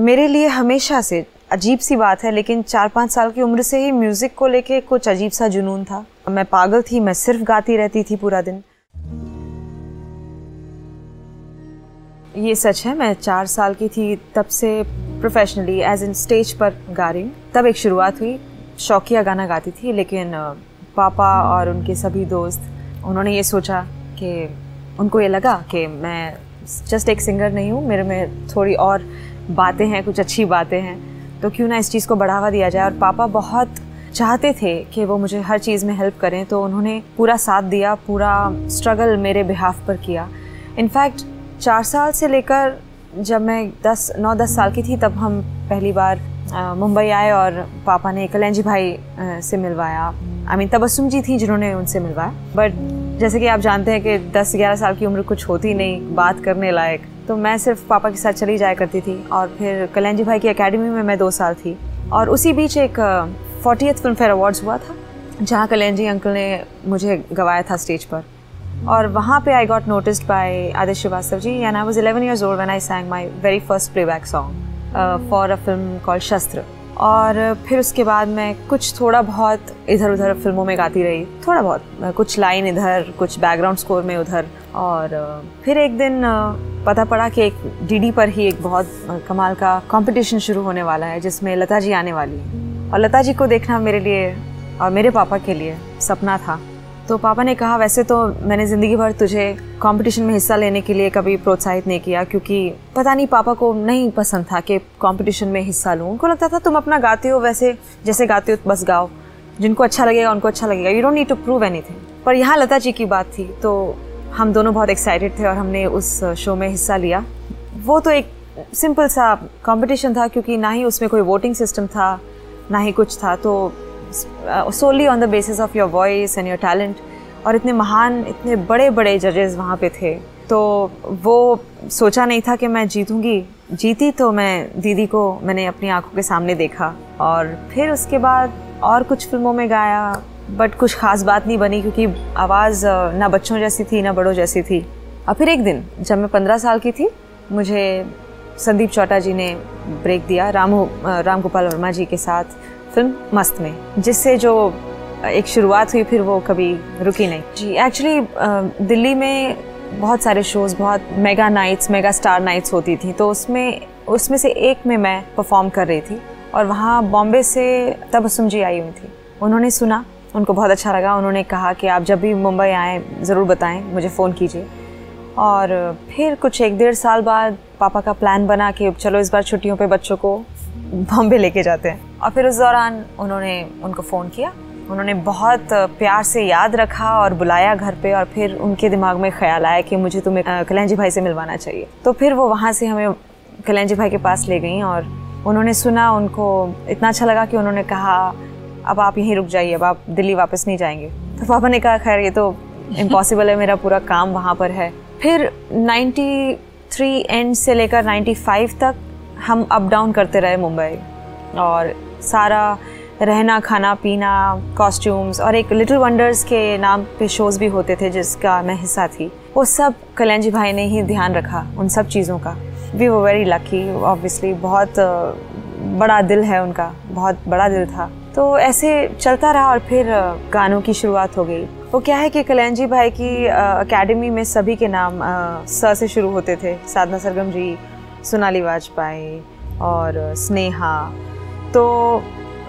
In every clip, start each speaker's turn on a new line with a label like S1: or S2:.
S1: मेरे लिए हमेशा से अजीब सी बात है, लेकिन चार पाँच साल की उम्र से ही म्यूज़िक को लेके कुछ अजीब सा जुनून था। मैं पागल थी, मैं सिर्फ़ गाती रहती थी पूरा दिन। ये सच है, मैं चार साल की थी तब से प्रोफेशनली एज इन स्टेज पर गा रही हूँ। तब एक शुरुआत हुई, शौकिया गाना गाती थी, लेकिन पापा और उनके सभी दोस्त, उन्होंने ये सोचा कि उनको ये लगा कि मैं जस्ट एक सिंगर नहीं हूँ, मेरे में थोड़ी और बातें हैं, कुछ अच्छी बातें हैं तो क्यों ना इस चीज़ को बढ़ावा दिया जाए? और पापा बहुत चाहते थे कि वो मुझे हर चीज़ में हेल्प करें तो उन्होंने पूरा साथ दिया, पूरा स्ट्रगल मेरे बिहाफ पर किया। इनफैक्ट चार साल से लेकर जब मैं दस, नौ, दस साल की थी, तब हम पहली बार मुंबई आए और पापा ने कलंजी भाई से मिलवाया। आई मीन तबस्सुम जी थी जिन्होंने उनसे मिलवाया। बट जैसे कि आप जानते हैं कि 10-11 साल की उम्र कुछ होती नहीं, बात करने लायक। तो मैं सिर्फ़ पापा के साथ चली जाया करती थी और फिर कलंजी भाई की एकेडमी में मैं दो साल थी। और उसी बीच एक फोर्टी फ़िल्म फेयर अवार्ड्स हुआ था, जहाँ कल्याण जी अंकल ने मुझे गवाया था स्टेज पर। और वहाँ पे I got noticed by Aditya Shrivastava ji and I was 11 years old when I sang my very first playback song for a film called Shastra और फिर उसके बाद मैं कुछ थोड़ा बहुत इधर उधर फ़िल्मों में गाती रही। थोड़ा बहुत कुछ लाइन इधर, कुछ बैकग्राउंड स्कोर में उधर। और फिर एक दिन पता पड़ा कि एक डीडी पर ही एक बहुत कमाल का कंपटीशन शुरू होने वाला है, जिसमें लता जी आने वाली है। और लता जी को देखना मेरे लिए और मेरे पापा के लिए सपना था। तो पापा ने कहा, वैसे तो मैंने ज़िंदगी भर तुझे कंपटीशन में हिस्सा लेने के लिए कभी प्रोत्साहित नहीं किया, क्योंकि पता नहीं पापा को नहीं पसंद था कि कंपटीशन में हिस्सा लूँ। उनको लगता था, तुम अपना गाते हो वैसे, जैसे गाते हो बस गाओ। जिनको अच्छा लगेगा, उनको अच्छा लगेगा। You don't need to prove anything पर यहाँ लता जी की बात थी तो हम दोनों बहुत एक्साइटेड थे और हमने उस शो में हिस्सा लिया। वो तो एक सिंपल सा कंपटीशन था क्योंकि ना ही उसमें कोई वोटिंग सिस्टम था, ना ही कुछ था। तो solely on the basis of your voice and your talent और इतने महान, इतने बड़े बड़े जजेस वहाँ पे थे। तो वो सोचा नहीं था कि मैं जीतूँगी। जीती तो मैं दीदी को मैंने अपनी आँखों के सामने देखा और फिर उसके बाद और कुछ फ़िल्मों में गाया बट कुछ ख़ास बात नहीं बनी क्योंकि आवाज़ ना बच्चों जैसी थी, ना बड़ों जैसी थी। और फिर एक दिन, जब मैं पंद्रह साल की थी, मुझे संदीप चौटा जी ने ब्रेक दिया रामू राम गोपाल वर्मा जी के साथ फ़िल्म मस्त में, जिससे जो एक शुरुआत हुई, फिर वो कभी रुकी नहीं। जी एक्चुअली दिल्ली में बहुत सारे शोज़ बहुत mega nights mega star nights होती थी तो उसमें उसमें से एक में मैं परफॉर्म कर रही थी और वहाँ बॉम्बे से तबसुम जी आई हुई थी। उन्होंने सुना, उनको बहुत अच्छा लगा, उन्होंने कहा कि आप जब भी मुंबई आएँ, ज़रूर बताएँ, मुझे फ़ोन कीजिए। और फिर कुछ एक डेढ़ साल बाद पापा का प्लान बना कि चलो इस बार छुट्टियों पे बच्चों को बॉम्बे लेके जाते हैं। और फिर उस दौरान उन्होंने, उनको फ़ोन किया। उन्होंने बहुत प्यार से याद रखा और बुलाया घर पे और फिर उनके दिमाग में ख्याल आया कि मुझे तुम्हें कलंजी भाई से मिलवाना चाहिए। तो फिर वो वहाँ से हमें कलंजी भाई के पास ले गई और उन्होंने सुना, उनको इतना अच्छा लगा कि उन्होंने कहा, अब आप यहीं रुक जाइए, अब आप दिल्ली वापस नहीं जाएँगे। तो पापा ने कहा, खैर, ये तो इम्पॉसिबल है, मेरा पूरा काम वहाँ पर है। फिर 93 एंड से लेकर 95 तक हम अप डाउन करते रहे मुंबई और सारा रहना, खाना, पीना कॉस्ट्यूम्स और एक लिटिल वंडर्स के नाम पे शोज़ भी होते थे जिसका मैं हिस्सा थी। वो सब कलंजी भाई ने ही ध्यान रखा उन सब चीज़ों का। वी वो वेरी लकी ऑब्वियसली बहुत बड़ा दिल है उनका, बहुत बड़ा दिल था। तो ऐसे चलता रहा और फिर गानों की शुरुआत हो गई। वो क्या है कि कल्याण जी भाई की अकेडमी में सभी के नाम स से शुरू होते थे। साधना सरगम जी, सोनाली वाजपेयी और स्नेहा। तो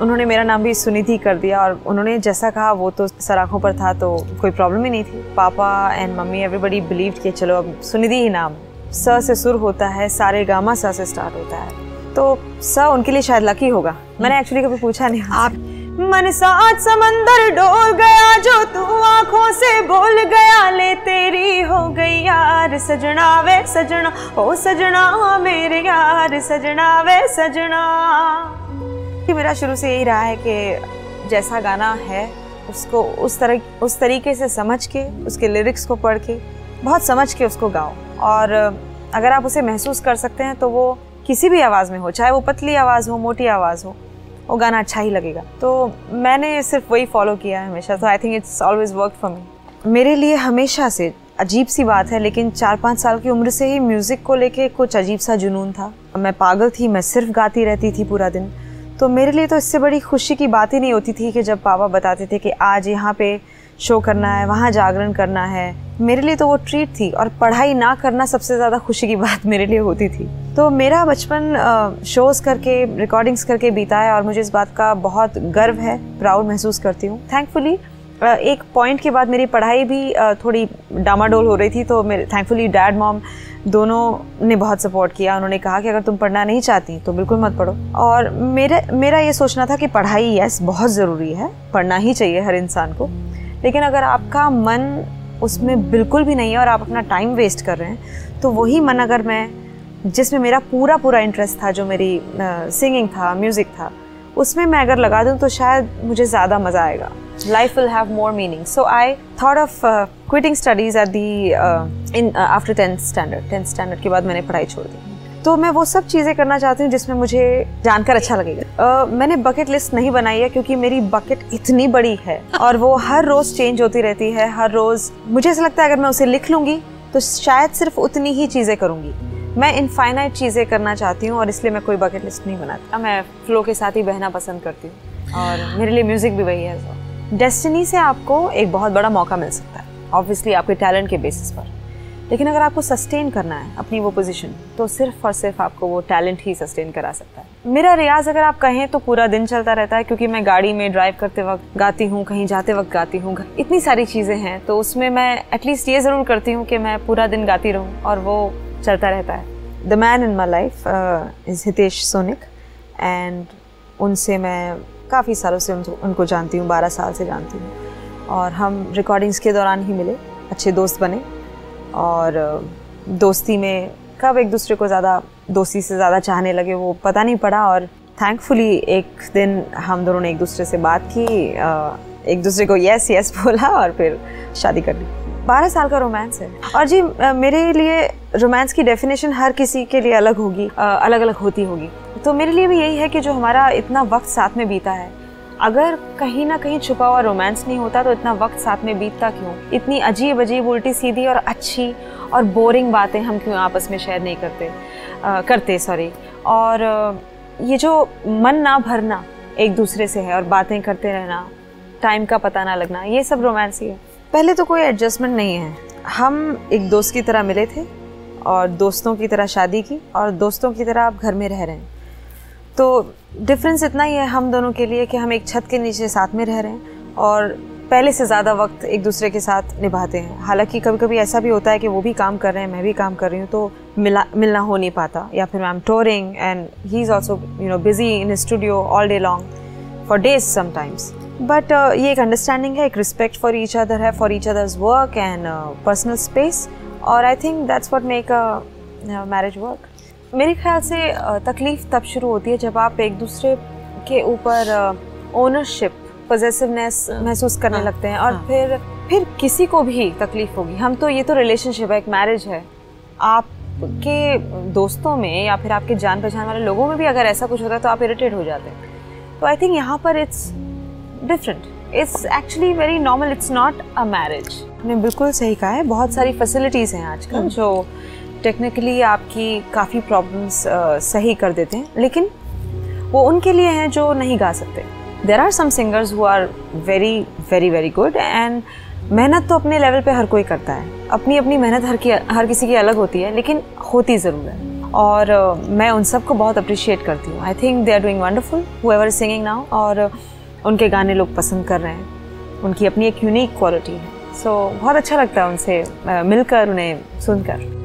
S1: उन्होंने मेरा नाम भी सुनिधि कर दिया और उन्होंने जैसा कहा वो तो सराखों पर था तो कोई प्रॉब्लम ही नहीं थी। पापा एंड मम्मी एवरीबडी बिलीव कि चलो अब सुनिधि ही नाम। स से सुर होता है सारे गामा स से स्टार्ट होता है। तो स उनके लिए शायद लकी होगा। मैंने एक्चुअली कभी पूछा नहीं। आप मन साथ समंदर डोल गया जो तू आँखों से बोल गया ले तेरी हो गई यार सजना वे सजना ओ सजना मेरे यार सजना वे सजना। मेरा शुरू से यही रहा है कि जैसा गाना है, उसको उस तरह, उस तरीके से समझ के, उसके लिरिक्स को पढ़ के, बहुत समझ के उसको गाओ और अगर आप उसे महसूस कर सकते हैं तो वो किसी भी आवाज़ में हो, चाहे वो पतली आवाज़ हो, मोटी आवाज़ हो, वो गाना अच्छा ही लगेगा। तो मैंने सिर्फ़ वही फॉलो किया है हमेशा तो I think it's always work for me मेरे लिए हमेशा से अजीब सी बात है, लेकिन चार पाँच साल की उम्र से ही म्यूज़िक को लेके कुछ अजीब सा जुनून था। मैं पागल थी, मैं सिर्फ़ गाती रहती थी पूरा दिन। तो मेरे लिए तो इससे बड़ी खुशी की बात ही नहीं होती थी कि जब पापा बताते थे कि आज यहाँ पे शो करना है, वहाँ जागरण करना है, मेरे लिए तो वो ट्रीट थी और पढ़ाई ना करना सबसे ज़्यादा खुशी की बात मेरे लिए होती थी। तो मेरा बचपन शोज़ करके रिकॉर्डिंग्स करके बीता है और मुझे इस बात का बहुत गर्व है प्राउड महसूस करती हूँ। थैंकफुली एक पॉइंट के बाद मेरी पढ़ाई भी थोड़ी डामाडोल हो रही थी तो मेरे थैंकफुली डैड मॉम दोनों ने बहुत सपोर्ट किया। उन्होंने कहा कि अगर तुम पढ़ना नहीं चाहती तो बिल्कुल मत पढ़ो। और मेरे, मेरा ये सोचना था कि पढ़ाई यस बहुत ज़रूरी है। पढ़ना ही चाहिए हर इंसान को। लेकिन अगर आपका मन उसमें बिल्कुल भी नहीं है और आप अपना टाइम वेस्ट कर रहे हैं तो वही मन अगर मैं, जिसमें मेरा पूरा पूरा इंटरेस्ट था, जो मेरी सिंगिंग था म्यूज़िक था उसमें मैं अगर लगा दूँ तो शायद मुझे ज़्यादा मज़ा आएगा। More meaning. So I thought of uh, quitting studies at the uh, in uh, after 10th standard. 10th standard के बाद मैंने पढ़ाई छोड़ दी। तो मैं वो सब चीज़ें करना चाहती हूँ जिसमें मुझे जानकर अच्छा लगेगा। Uh, मैंने बकेट लिस्ट नहीं बनाई है क्योंकि मेरी बकेट इतनी बड़ी है और वो हर रोज़ चेंज होती रहती है हर रोज़। मुझे ऐसा लगता है अगर मैं उसे लिख लूँगी तो शायद सिर्फ़ उतनी ही चीज़ें करूँगी। मैं इनफाइनाइट चीज़ें करना चाहती हूँ और इसलिए मैं कोई बकेट लिस्ट नहीं बनाती। मैं फ्लो के साथ ही बहना पसंद करती हूँ। और मेरे लिए म्यूज़िक भी वही है डेस्टिनी से आपको एक बहुत बड़ा मौका मिल सकता है ऑब्वियसली आपके टैलेंट के बेसिस पर। लेकिन अगर आपको सस्टेन करना है अपनी वो पोजीशन तो सिर्फ़ और सिर्फ़ आपको वो टैलेंट ही सस्टेन करा सकता है। मेरा रियाज अगर आप कहें तो पूरा दिन चलता रहता है क्योंकि मैं गाड़ी में ड्राइव करते वक्त गाती हूँ कहीं जाते वक्त गाती हूँ इतनी सारी चीज़ें हैं तो उसमें मैं एटलीस्ट ये ज़रूर करती हूँ कि मैं पूरा दिन गाती रहूँ और वो चलता रहता है। The man in my life is Hitesh Sonik and उनसे मैं काफ़ी सालों से उनको जानती हूँ, बारह साल से जानती हूँ। और हम रिकॉर्डिंग्स के दौरान ही मिले, अच्छे दोस्त बने। और दोस्ती में कब एक दूसरे को ज़्यादा, दोस्ती से ज़्यादा चाहने लगे, वो पता नहीं पड़ा। और थैंकफुली एक दिन हम दोनों ने एक दूसरे से बात की एक दूसरे को यस यस बोला और फिर शादी कर ली। बारह साल का रोमांस है। और जी मेरे लिए रोमांस की डेफिनेशन हर किसी के लिए अलग होगी अलग अलग होती होगी। तो मेरे लिए भी यही है कि जो हमारा इतना वक्त साथ में बीता है अगर कहीं ना कहीं छुपा हुआ रोमांस नहीं होता तो इतना वक्त साथ में बीतता क्यों? इतनी अजीब अजीब उल्टी सीधी और अच्छी और बोरिंग बातें हम क्यों आपस में शेयर नहीं करते आ, करते सॉरी और ये जो मन ना भरना एक दूसरे से है और बातें करते रहना टाइम का पता ना लगना ये सब रोमांस ही है। पहले तो कोई एडजस्टमेंट नहीं है। हम एक दोस्त की तरह मिले थे और दोस्तों की तरह शादी की और दोस्तों की तरह आप घर में रह रहे हैं। तो डिफरेंस इतना ही है हम दोनों के लिए कि हम एक छत के नीचे साथ में रह रहे हैं और पहले से ज़्यादा वक्त एक दूसरे के साथ निभाते हैं। हालाँकि कभी कभी ऐसा भी होता है कि वो भी काम कर रहे हैं, मैं भी काम कर रही हूँ तो मिला, मिलना हो नहीं पाता। या फिर I am touring and he is also you know busy in studio all day long for days sometimes but ये एक अंडरस्टैंडिंग है एक रिस्पेक्ट फॉर ईच अदर है for each others work and personal space और I think that's what make a marriage work मेरे ख्याल से तकलीफ़ तब शुरू होती है जब आप एक दूसरे के ऊपर ओनरशिप पॉजिटिवनेस महसूस करने हाँ, लगते हैं। और हाँ. फिर फिर किसी को भी तकलीफ़ होगी। हम तो ये तो रिलेशनशिप है एक मैरिज है। आपके दोस्तों में या फिर आपके जान पहचान वाले लोगों में भी अगर ऐसा कुछ होता है तो आप इरिटेट हो जाते हैं। तो आई थिंक यहाँ पर it's different it's actually very normal it's not a marriage ने बिल्कुल सही कहा है। बहुत सारी फैसिलिटीज़ हैं आजकल हम्म। जो टेक्निकली आपकी काफ़ी प्रॉब्लम्स सही कर देते हैं। लेकिन वो उनके लिए हैं जो नहीं गा सकते। There are some singers who are very very very good and मेहनत तो अपने लेवल पे हर कोई करता है। अपनी अपनी मेहनत हर की हर किसी की अलग होती है लेकिन होती ज़रूर है। और uh, मैं उन सबको बहुत अप्रिशिएट करती हूँ। I think they are doing wonderful whoever singing now और उनके गाने लोग पसंद कर रहे हैं। उनकी अपनी एक यूनिक क्वालिटी है। सो so, बहुत अच्छा लगता है उनसे मिलकर उन्हें सुनकर।